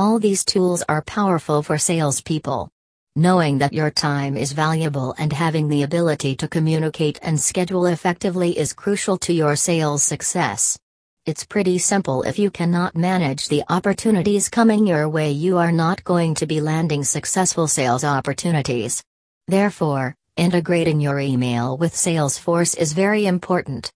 All these tools are powerful for salespeople. Knowing that your time is valuable and having the ability to communicate and schedule effectively is crucial to your sales success. It's pretty simple if you cannot manage the opportunities coming your way, you are not going to be landing successful sales opportunities. Therefore, integrating your email with Salesforce is very important.